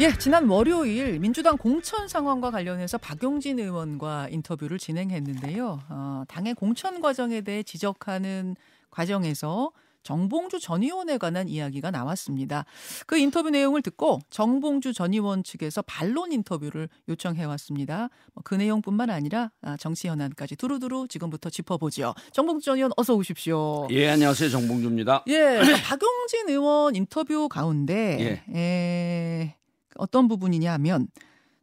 예, 지난 월요일 민주당 공천 상황과 관련해서 박용진 의원과 인터뷰를 진행했는데요. 어, 당의 공천 과정에 대해 지적하는 과정에서 정봉주 전 의원에 관한 이야기가 나왔습니다. 그 인터뷰 내용을 듣고 정봉주 전 의원 측에서 반론 인터뷰를 요청해 왔습니다. 뭐그 내용뿐만 아니라 아, 정치 현안까지 두루두루 지금부터 짚어보죠. 정봉주 전 의원 어서 오십시오. 예, 안녕하세요. 정봉주입니다. 예, 박용진 의원 인터뷰 가운데 예. 에, 어떤 부분이냐 하면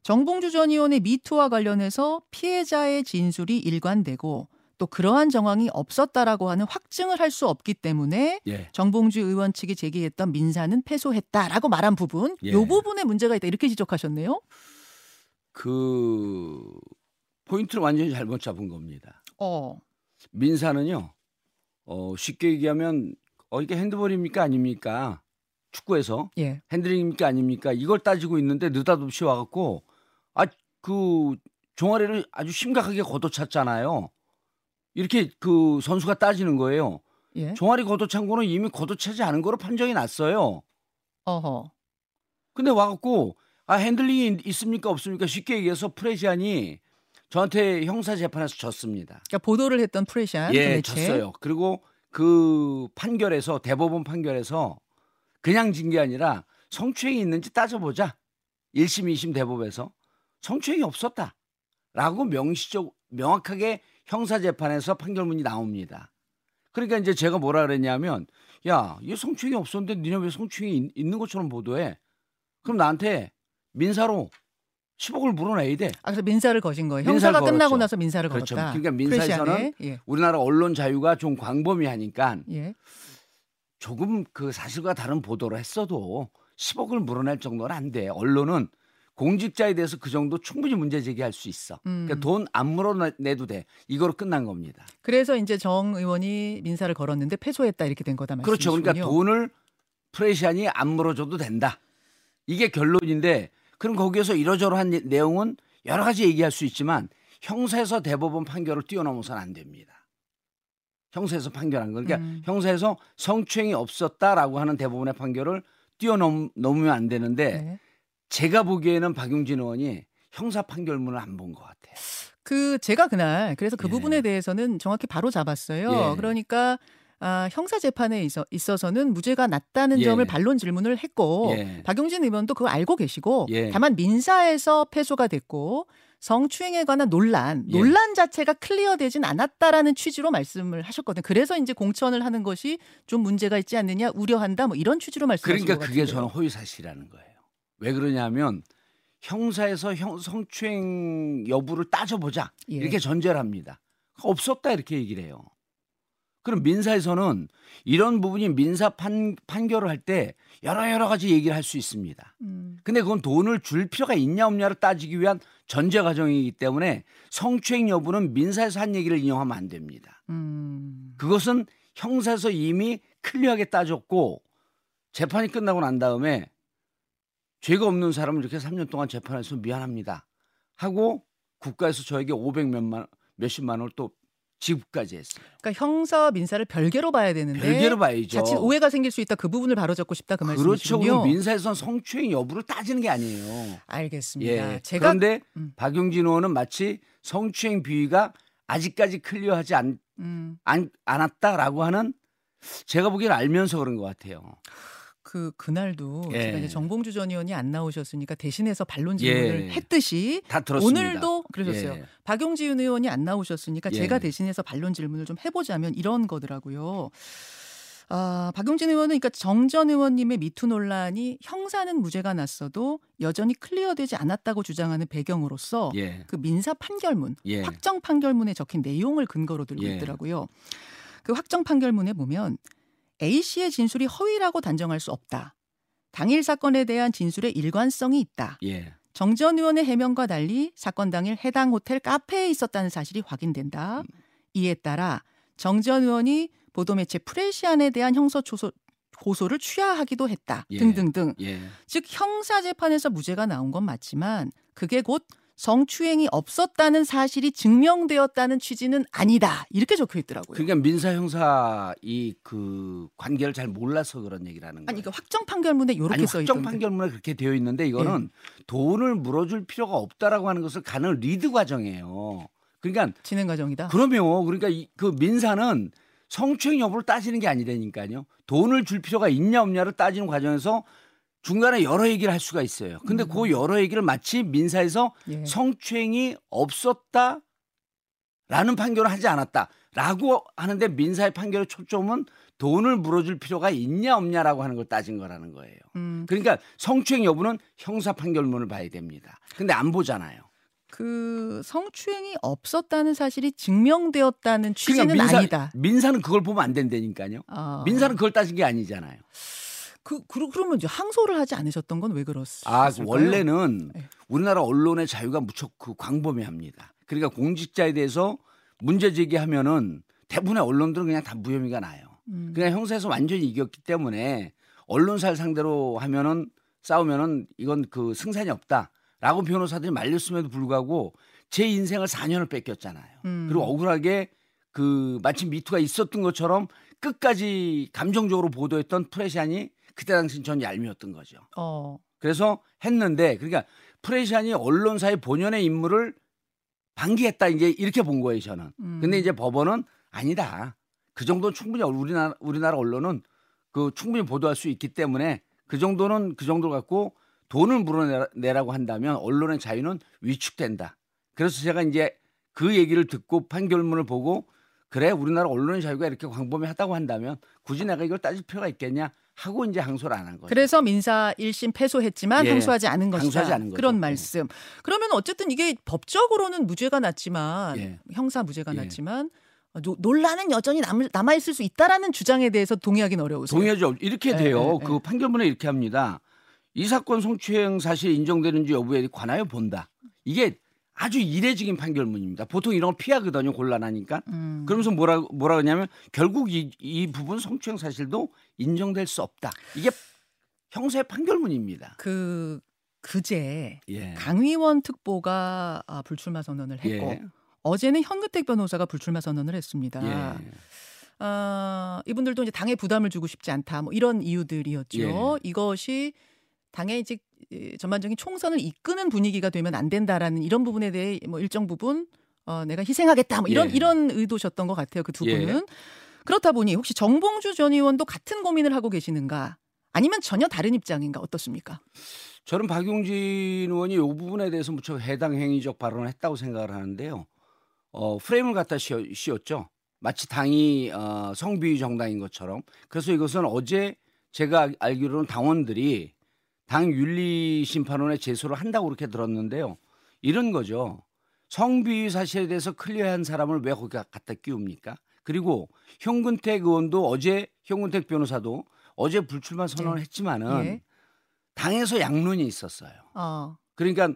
정봉주 전 의원의 미투와 관련해서 피해자의 진술이 일관되고 또 그러한 정황이 없었다라고 하는 확증을 할 수 없기 때문에 예. 정봉주 의원 측이 제기했던 민사는 패소했다라고 말한 부분, 예. 요 부분에 문제가 있다 이렇게 지적하셨네요. 그 포인트를 완전히 잘못 잡은 겁니다. 어, 민사는요. 어, 쉽게 얘기하면 어 이게 핸드볼입니까 아닙니까? 축구에서 예, 핸들링입니까 아닙니까? 이걸 따지고 있는데 느닷없이 와 갖고 아그 종아리를 아주 심각하게 걷어찼잖아요. 이렇게 그 선수가 따지는 거예요. 예, 종아리 걷어찬 거는 이미 걷어차지 않은 거로 판정이 났어요. 어허, 근데 와갖고 아 핸들링이 있습니까 없습니까 쉽게 얘기해서 프레시안이 저한테 형사 재판에서 졌습니다. 그러니까 보도를 했던 프레시안 예, 매체. 졌어요. 그리고 그 판결에서 대법원 판결에서 그냥 진 게 아니라 성추행이 있는지 따져보자. 1심, 2심 대법에서 성추행이 없었다 라고 명시적 명확하게 형사 재판에서 판결문이 나옵니다. 그러니까 이제 제가 뭐라 그랬냐면 야, 얘 성추행이 없었는데 니네 왜 성추행이 있- 있는 것처럼 보도해? 그럼 나한테 민사로 10억을 물어내야 돼. 아, 그래서 민사를 거신 거예요. 형사가 끝나고 걸었죠. 나서 민사를 그렇죠. 걸었다. 그러니까 민사에서는. 예, 우리나라 언론 자유가 좀 광범위하니까 예. 조금 그 사실과 다른 보도를 했어도 10억을 물어낼 정도는 안 돼. 언론은 공직자에 대해서 그 정도 충분히 문제 제기할 수 있어. 음. 그러니까 돈 안 물어내도 돼. 이거로 끝난 겁니다. 그래서 이제 정 의원이 민사를 걸었는데 패소했다 이렇게 된 거다 그렇죠. 말씀이시군요. 그러니까 돈을 프레시안이 안 물어줘도 된다. 이게 결론인데 그럼 거기에서 이러저러한 내- 내용은 여러 가지 얘기할 수 있지만 형사에서 대법원 판결을 뛰어넘어서는 안 됩니다. 형사에서 판결한 거. 그러니까 음. 형사에서 성추행이 없었다라고 하는 대법원의 판결을 뛰어넘으면 안 되는데 네. 제가 보기에는 박용진 의원이 형사 판결문을 안 본 것 같아요. 그 제가 그날 그래서 그 예. 부분에 대해서는 정확히 바로 잡았어요. 예. 그러니까 아, 형사 재판에 있어, 있어서는 무죄가 낮다는 예. 점을 반론 질문을 했고 예. 박용진 의원도 그걸 알고 계시고 예. 다만 민사에서 패소가 됐고 성추행에 관한 논란, 예. 논란 자체가 클리어되진 않았다라는 취지로 말씀을 하셨거든요. 그래서 이제 공천을 하는 것이 좀 문제가 있지 않느냐 우려한다 뭐 이런 취지로 말씀하신 그러니까 것 그게 같은데요. 저는 허위 사실이라는 거예요. 왜 그러냐면 형사에서 형 성추행 여부를 따져보자 예. 이렇게 전제를 합니다. 없었다 이렇게 얘기를 해요. 그럼 민사에서는 이런 부분이 민사 판, 판결을 할 때 여러 여러 가지 얘기를 할 수 있습니다. 음, 근데 그건 돈을 줄 필요가 있냐 없냐를 따지기 위한 전제 과정이기 때문에 성추행 여부는 민사에서 한 얘기를 인용하면 안 됩니다. 음, 그것은 형사에서 이미 클리어하게 따졌고 재판이 끝나고 난 다음에 죄가 없는 사람을 이렇게 3년 동안 재판해서 미안합니다 하고 국가에서 저에게 500 몇만 몇십만 원을 또 지급까지 했어요. 그러니까 형사 민사를 별개로 봐야 되는데 별개로 봐야죠. 자칫 오해가 생길 수 있다. 그 부분을 바로잡고 싶다 그 그렇죠. 말씀이시군요. 그럼 민사에서는 성추행 여부를 따지는 게 아니에요. 알겠습니다. 예. 제가 그런데 음. 박용진 의원은 마치 성추행 비위가 아직까지 클리어하지 않, 음, 않, 않았다라고 하는 제가 보기엔 알면서 그런 것 같아요. 그 그날도 예. 제가 이제 정봉주 전 의원이 안 나오셨으니까 대신해서 반론 질문을 예. 했듯이 다 들었습니다. 오늘도 그러셨어요. 예. 박용진 의원이 안 나오셨으니까 예. 제가 대신해서 반론 질문을 좀 해보자면 이런 거더라고요. 아, 박용진 의원은 그러니까 정 전 의원님의 미투 논란이 형사는 무죄가 났어도 여전히 클리어되지 않았다고 주장하는 배경으로서 예. 그 민사 판결문, 예. 확정 판결문에 적힌 내용을 근거로 들고 예. 있더라고요. 그 확정 판결문에 보면 A 씨의 진술이 허위라고 단정할 수 없다. 당일 사건에 대한 진술의 일관성이 있다. 예. 정전 의원의 해명과 달리 사건 당일 해당 호텔 카페에 있었다는 사실이 확인된다. 이에 따라 정전 의원이 보도매체 프레시안에 대한 형사 초소, 고소를 취하하기도 했다. 예. 등등등. 예. 즉 형사 재판에서 무죄가 나온 건 맞지만 그게 곧 성추행이 없었다는 사실이 증명되었다는 취지는 아니다. 이렇게 적혀 있더라고요. 그러니까 민사 형사 이 그 관계를 잘 몰라서 그런 얘기라는 거예요. 아니 그 확정 판결문에 이렇게 써 확정 있던데. 판결문에 그렇게 되어 있는데 이거는 돈을 물어줄 필요가 없다라고 하는 것을 가는 리드 과정이에요. 그러니까 진행 과정이다. 그러면 그러니까 이, 그 민사는 성추행 여부를 따지는 게 아니라니까요. 돈을 줄 필요가 있냐 없냐를 따지는 과정에서 중간에 여러 얘기를 할 수가 있어요. 근데 음. 그 여러 얘기를 마치 민사에서 예. 성추행이 없었다 라는 판결을 하지 않았다 라고 하는데 민사의 판결의 초점은 돈을 물어줄 필요가 있냐 없냐라고 하는 걸 따진 거라는 거예요. 음, 그러니까 성추행 여부는 형사 판결문을 봐야 됩니다. 근데 안 보잖아요. 그 성추행이 없었다는 사실이 증명되었다는 취지는 그러니까 민사, 아니다. 민사는 그걸 보면 안 된다니까요. 아. 민사는 그걸 따진 게 아니잖아요. 그, 그 그러면 이제 항소를 하지 않으셨던 건 왜 그렇습니까? 아, 원래는 네. 우리나라 언론의 자유가 무척 그 광범위합니다. 그러니까 공직자에 대해서 문제 제기하면은 대부분의 언론들은 그냥 다 무혐의가 나요. 음. 그냥 형사에서 완전히 이겼기 때문에 언론사를 상대로 하면은 싸우면은 이건 그 승산이 없다라고 변호사들이 말렸음에도 불구하고 제 인생을 4년을 뺏겼잖아요. 음. 그리고 억울하게 그 마치 미투가 있었던 것처럼 끝까지 감정적으로 보도했던 프레시안이 그때 당시 전 얄미웠던 거죠. 어. 그래서 했는데 그러니까 프레시안이 언론사의 본연의 임무를 방기했다 이제 이렇게 본 거예요 저는. 음. 근데 이제 법원은 아니다. 그 정도는 충분히 우리나라 우리나라 언론은 그 충분히 보도할 수 있기 때문에 그 정도는 그 정도 갖고 돈을 물어내라고 한다면 언론의 자유는 위축된다. 그래서 제가 이제 그 얘기를 듣고 판결문을 보고 그래 우리나라 언론의 자유가 이렇게 광범위하다고 한다면 굳이 내가 이걸 따질 필요가 있겠냐 하고 이제 항소를 안 한 거죠. 그래서 민사 1심 패소했지만 예. 항소하지 않은 것이다. 항소하지 않은. 그런 예. 말씀. 그러면 어쨌든 이게 법적으로는 무죄가 났지만 예. 형사 무죄가 예. 났지만 노, 논란은 여전히 남, 남아 있을 수 있다라는 주장에 대해서 동의하기는 어려우세요. 동의하죠. 이렇게 예, 돼요. 예, 그 판결문에 이렇게 합니다. 이 사건 성추행 사실 인정되는지 여부에 관하여 본다. 이게 아주 이례적인 판결문입니다. 보통 이런 걸 피하거든요. 곤란하니까. 음. 그러면서 뭐라 뭐라 그러냐면 결국 이, 이 부분 성추행 사실도 인정될 수 없다. 이게 형사의 판결문입니다. 그 그제 예. 강위원 특보가 아, 불출마 선언을 했고 예. 어제는 현근택 변호사가 불출마 선언을 했습니다. 예. 아, 이분들도 이제 당에 부담을 주고 싶지 않다. 뭐 이런 이유들이었죠. 예. 이것이 당의 이제 이, 전반적인 총선을 이끄는 분위기가 되면 안 된다라는 이런 부분에 대해 뭐 일정 부분 어, 내가 희생하겠다. 뭐 이런 예. 이런 의도셨던 것 같아요. 그두 예. 분은 그렇다 보니 혹시 정봉주 전 의원도 같은 고민을 하고 계시는가? 아니면 전혀 다른 입장인가 어떻습니까? 저는 박용진 의원이 이 부분에 대해서 무척 해당 행위적 발언을 했다고 생각을 하는데요. 어, 프레임을 갖다 씌워, 씌웠죠. 마치 당이 어, 성비위 정당인 것처럼. 그래서 이것은 어제 제가 알- 알기로는 당원들이 당 윤리 심판원에 제소를 한다고 그렇게 들었는데요. 이런 거죠. 성비위 사실에 대해서 클리어한 사람을 왜 거기 갖다 끼웁니까? 그리고 현근택 의원도 어제 현근택 변호사도 어제 불출마 선언을 네. 했지만은 예. 당에서 양론이 있었어요. 어, 그러니까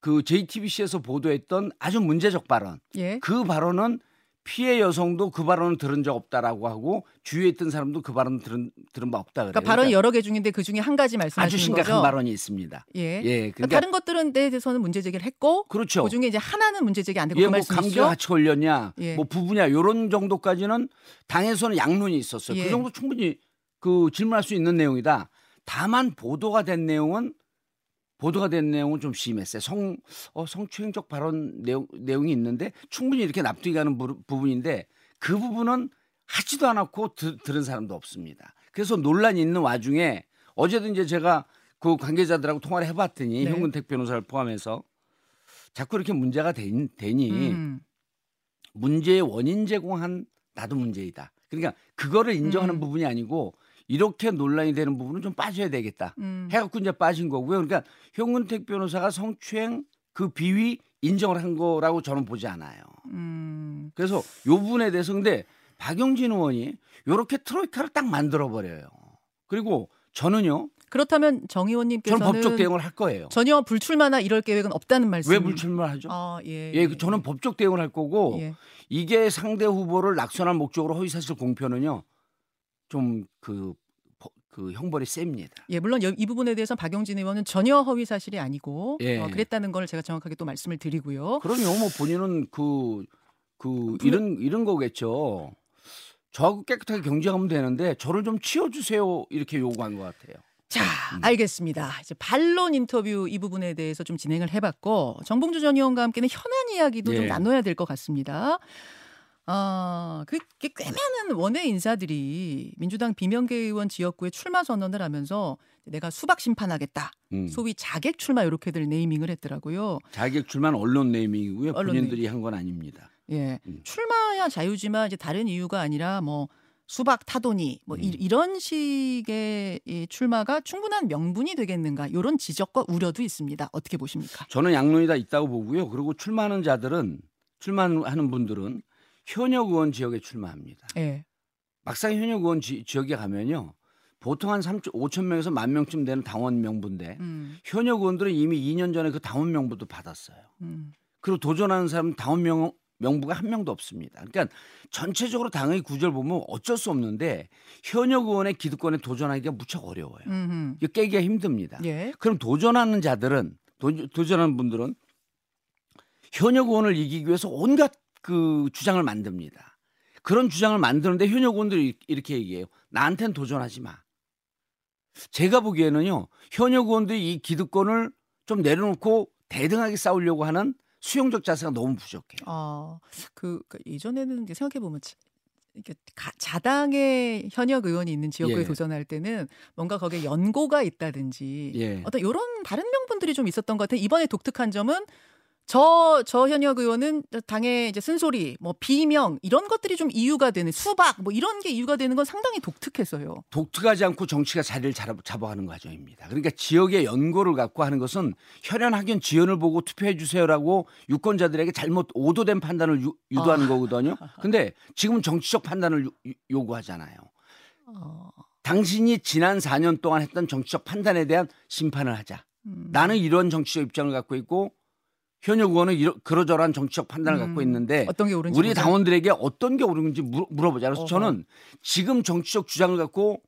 그 JTBC에서 보도했던 아주 문제적 발언. 예. 그 발언은 피해 여성도 그 발언을 들은 적 없다라고 하고 주위에 있던 사람도 그 발언 들은 들은 바 없다 그래요. 그러니까 발언이 여러 개 중인데 그 중에 한 가지 말씀하시는 아주 심각한 거죠. 발언이 있습니다. 예. 예, 그러니까 그러니까 다른 것들은 에 대해서는 문제 제기를 했고 그렇죠. 그 중에 이제 하나는 문제 제기 안 되고 예, 그 뭐? 감기가 같이 걸렸냐, 예. 뭐 부부냐 이런 정도까지는 당에서는 양론이 있었어요. 예. 그 정도 충분히 그 질문할 수 있는 내용이다. 다만 보도가 된 내용은 보도가 된 내용은 좀 심했어요. 성 어, 성추행적 발언 내용 내용이 있는데 충분히 이렇게 납득이 가는 부, 부분인데 그 부분은 하지도 않았고 드, 들은 사람도 없습니다. 그래서 논란이 있는 와중에 어제도 이제 제가 그 관계자들하고 통화를 해봤더니 네. 현근택 변호사를 포함해서 자꾸 이렇게 문제가 되니, 되니 음. 문제의 원인 제공한 나도 문제이다. 그러니까 그거를 인정하는 음. 부분이 아니고 이렇게 논란이 되는 부분은 좀 빠져야 되겠다. 음. 해갖고 이제 빠진 거고요. 그러니까 현근택 변호사가 성추행 그 비위 인정을 한 거라고 저는 보지 않아요. 음. 그래서 요 부분에 대해서 근데 박영진 의원이 요렇게 트로이카를 딱 만들어 버려요. 그리고 저는요. 그렇다면 정 의원님께서는 저는 법적 대응을 할 거예요. 전혀 불출마나 이럴 계획은 없다는 말씀. 왜 불출마를 하죠? 아, 예. 예, 그 저는 법적 대응을 할 거고 예. 이게 상대 후보를 낙선할 목적으로 허위사실 공표는요 좀그 그 형벌이 셉니다. 예, 물론 이 부분에 대해서 박용진 의원은 전혀 허위 사실이 아니고 예. 어, 그랬다는 걸 제가 정확하게 또 말씀을 드리고요. 그럼요. 뭐 본인은 그, 그, 분명- 이런, 이런 거겠죠. 저하고 깨끗하게 경쟁하면 되는데 저를 좀 치워주세요. 이렇게 요구한 것 같아요. 자, 음. 알겠습니다. 이제 반론 인터뷰 이 부분에 대해서 좀 진행을 해봤고 정봉주 전 의원과 함께는 현안 이야기도 좀 예. 나눠야 될 것 같습니다. 아, 그게 꽤 많은 원외 인사들이 민주당 비명계 의원 지역구에 출마 선언을 하면서 내가 수박 심판하겠다. 음. 소위 자객 출마 이렇게들 네이밍을 했더라고요. 자격 출마는 언론 네이밍이고요. 언론 본인들이 한건 아닙니다. 예. 음. 출마야 자유지만 이제 다른 이유가 아니라 뭐 수박 타도니 뭐 이, 음. 이 런 식의 이 출마가 충분한 명분이 되겠는가 이런 지적과 우려도 있습니다. 어떻게 보십니까? 저는 양론이 다 있다고 보고요. 그리고 출마하는 자들은 출마하는 분들은 현역 의원 지역에 출마합니다. 예. 막상 현역 의원 지, 지역에 가면요. 보통 한 3, 5천 명에서 만 명쯤 되는 당원 명부인데 음, 현역 의원들은 이미 2년 전에 그 당원 명부도 받았어요. 음. 그리고 도전하는 사람은 당원 명, 명부가 한 명도 없습니다. 그러니까 전체적으로 당의 구조를 보면 어쩔 수 없는데 현역 의원의 기득권에 도전하기가 무척 어려워요. 음흠. 깨기가 힘듭니다. 예. 그럼 도전하는 자들은 도, 도전하는 분들은 현역 의원을 이기기 위해서 온갖 그 주장을 만듭니다. 그런 주장을 만드는데 현역 의원들이 이렇게 얘기해요. 나한텐 도전하지 마. 제가 보기에는요. 현역 의원들이 이 기득권을 좀 내려놓고 대등하게 싸우려고 하는 수용적 자세가 너무 부족해요. 어, 그, 그 이전에는 이제 생각해 보면 이게 가- 자당의 현역 의원이 있는 지역구에 예. 도전할 때는 뭔가 거기에 연고가 있다든지 예. 어떤 이런 다른 명분들이 좀 있었던 것 같아요. 이번에 독특한 점은 저, 저 현역 의원은 당의 이제 쓴소리, 뭐 비명 이런 것들이 좀 이유가 되는 수박 뭐 이런 게 이유가 되는 건 상당히 독특해서요. 독특하지 않고 정치가 자리를 잡- 잡아가는 과정입니다. 그러니까 지역의 연고를 갖고 하는 것은 혈연 학연 지연을 보고 투표해 주세요라고 유권자들에게 잘못 오도된 판단을 유, 도하는 아. 거거든요. 근데 지금은 정치적 판단을 요- 요구하잖아요. 어, 당신이 지난 4년 동안 했던 정치적 판단에 대한 심판을 하자. 음. 나는 이런 정치적 입장을 갖고 있고 현역 의원은 이러, 그러저러한 정치적 판단을 갖고 음, 있는데 어떤 게 옳은지 우리 보자. 당원들에게 어떤 게 옳은지 물- 물어보자. 그래서 어허. 저는 지금 정치적 주장을 갖고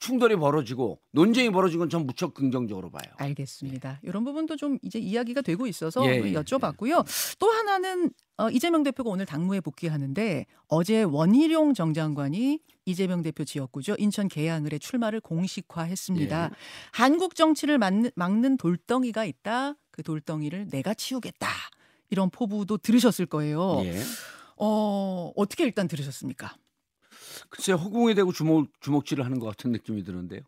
충돌이 벌어지고 논쟁이 벌어진 건 전 무척 긍정적으로 봐요. 알겠습니다. 이런 부분도 좀 이제 이야기가 되고 있어서 예, 예, 여쭤봤고요. 또 하나는 어, 이재명 대표가 오늘 당무에 복귀하는데 어제 원희룡 정 장관이 이재명 대표 지역구죠 인천 계양을의 출마를 공식화했습니다. 예. 한국 정치를 막는, 막는 돌덩이가 있다. 그 돌덩이를 내가 치우겠다. 이런 포부도 들으셨을 거예요. 예. 어, 어떻게 일단 들으셨습니까? 글쎄 허공에 대고 주먹 주먹질을 하는 것 같은 느낌이 드는데요.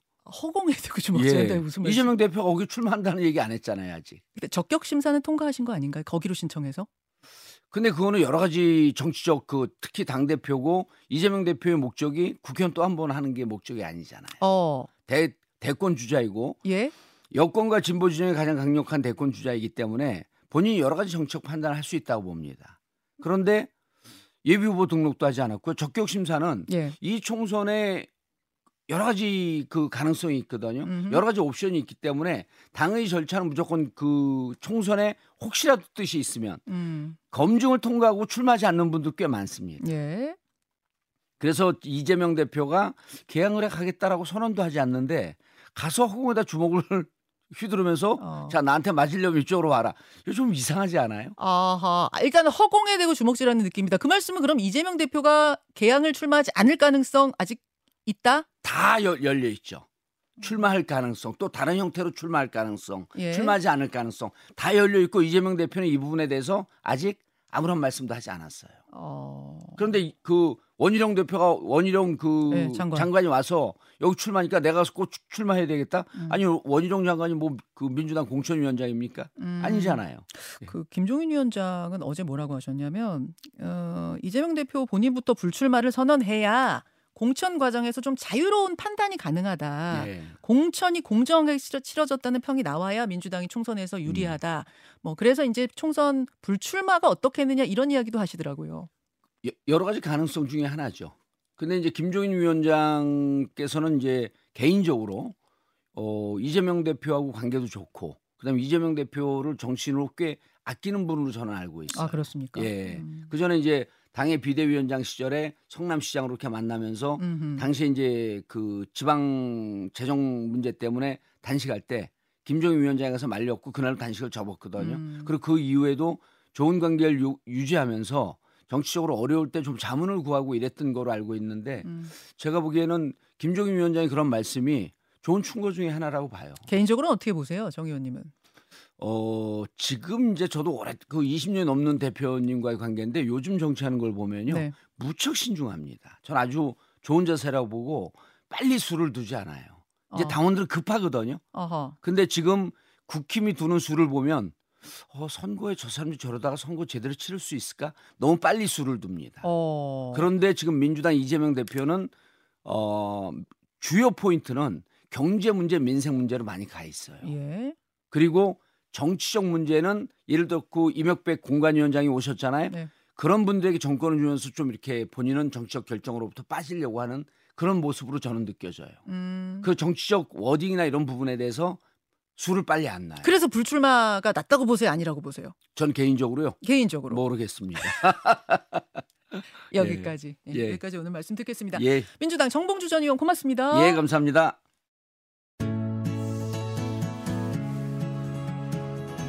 허공에 대고 주먹질한다 무슨? 예. 이재명 대표가 거기 출마한다는 얘기 안 했잖아요 아직. 근데 적격 심사는 통과하신 거 아닌가요? 거기로 신청해서? 근데 그거는 여러 가지 정치적 그 특히 당 대표고 이재명 대표의 목적이 국회의원 또 한 번 하는 게 목적이 아니잖아요. 어, 대 대권 주자이고 예. 여권과 진보 진영이 가장 강력한 대권 주자이기 때문에 본인이 여러 가지 정책 판단을 할 수 있다고 봅니다. 그런데 예비 후보 등록도 하지 않았고요. 적격 심사는 예. 이 총선에 여러 가지 그 가능성이 있거든요. 음흠. 여러 가지 옵션이 있기 때문에 당의 절차는 무조건 그 총선에 혹시라도 뜻이 있으면 음. 검증을 통과하고 출마하지 않는 분들 꽤 많습니다. 예. 그래서 이재명 대표가 개항을 하겠다라고 선언도 하지 않는데 가서 허공에다 주먹을 휘두르면서 어. 자 나한테 맞으려면 이쪽으로 와라. 이거 좀 이상하지 않아요? 아하. 일단 허공에 대고 주먹질하는 느낌이다. 그 말씀은 그럼 이재명 대표가 개항을 출마하지 않을 가능성 아직 있다? 다 여- 열려 있죠. 출마할 가능성, 또 다른 형태로 출마할 가능성, 예. 출마하지 않을 가능성 다 열려 있고 이재명 대표는 이 부분에 대해서 아직 아무런 말씀도 하지 않았어요. 어. 그런데 이- 그 원희룡 대표가 원희룡 그 네, 장관. 이 와서 여기 출마니까 내가 꼭 출- 출마해야 되겠다. 음. 아니 원희룡 장관이 뭐 그 민주당 공천위원장입니까? 음. 아니잖아요. 그 김종인 위원장은 어제 뭐라고 하셨냐면 어, 이재명 대표 본인부터 불출마를 선언해야 공천 과정에서 좀 자유로운 판단이 가능하다. 예. 공천이 공정하게 치러- 치러졌다는 평이 나와야 민주당이 총선에서 유리하다. 뭐 그래서 이제 총선 불출마가 어떻겠느냐 이런 이야기도 하시더라고요. 여- 여러 가지 가능성 중에 하나죠. 근데 이제 김종인 위원장께서는 이제 개인적으로 어, 이재명 대표하고 관계도 좋고 그다음에 이재명 대표를 정치인으로 꽤 아끼는 분으로 저는 알고 있어요. 아 그렇습니까? 예. 음. 그 전에 이제 당의 비대위원장 시절에 성남시장으로 이렇게 만나면서 음흠. 당시에 이제 그 지방 재정 문제 때문에 단식할 때 김종인 위원장에 가서 말렸고 그날 단식을 접었거든요. 음. 그리고 그 이후에도 좋은 관계를 유, 유지하면서 정치적으로 어려울 때 좀 자문을 구하고 이랬던 거로 알고 있는데 음. 제가 보기에는 김종인 위원장의 그런 말씀이 좋은 충고 중에 하나라고 봐요. 개인적으로는 어떻게 보세요, 정 의원님은? 어, 지금 이제 저도 오래 그 20년 넘는 대표님과의 관계인데 요즘 정치하는 걸 보면요. 네. 무척 신중합니다. 전 아주 좋은 자세라고 보고 빨리 수를 두지 않아요. 이제 어. 당원들은 급하거든요. 어허. 근데 지금 국힘이 두는 수를 보면 어, 선거에 저 사람들이 저러다가 선거 제대로 치를 수 있을까? 너무 빨리 수를 둡니다. 어. 그런데 지금 민주당 이재명 대표는 어, 주요 포인트는 경제 문제, 민생 문제로 많이 가 있어요. 예. 그리고 정치적 문제는 예를 들어 그 이명백 공관위원장이 오셨잖아요. 네. 그런 분들에게 정권을 주면서 좀 이렇게 본인은 정치적 결정으로부터 빠지려고 하는 그런 모습으로 저는 느껴져요. 음. 그 정치적 워딩이나 이런 부분에 대해서 수를 빨리 안 나요. 그래서 불출마가 낫다고 보세요, 아니라고 보세요? 전 개인적으로요. 개인적으로 모르겠습니다. 여기까지 예, 예. 여기까지 오늘 말씀 듣겠습니다. 예, 민주당 정봉주 전 의원 고맙습니다. 예, 감사합니다.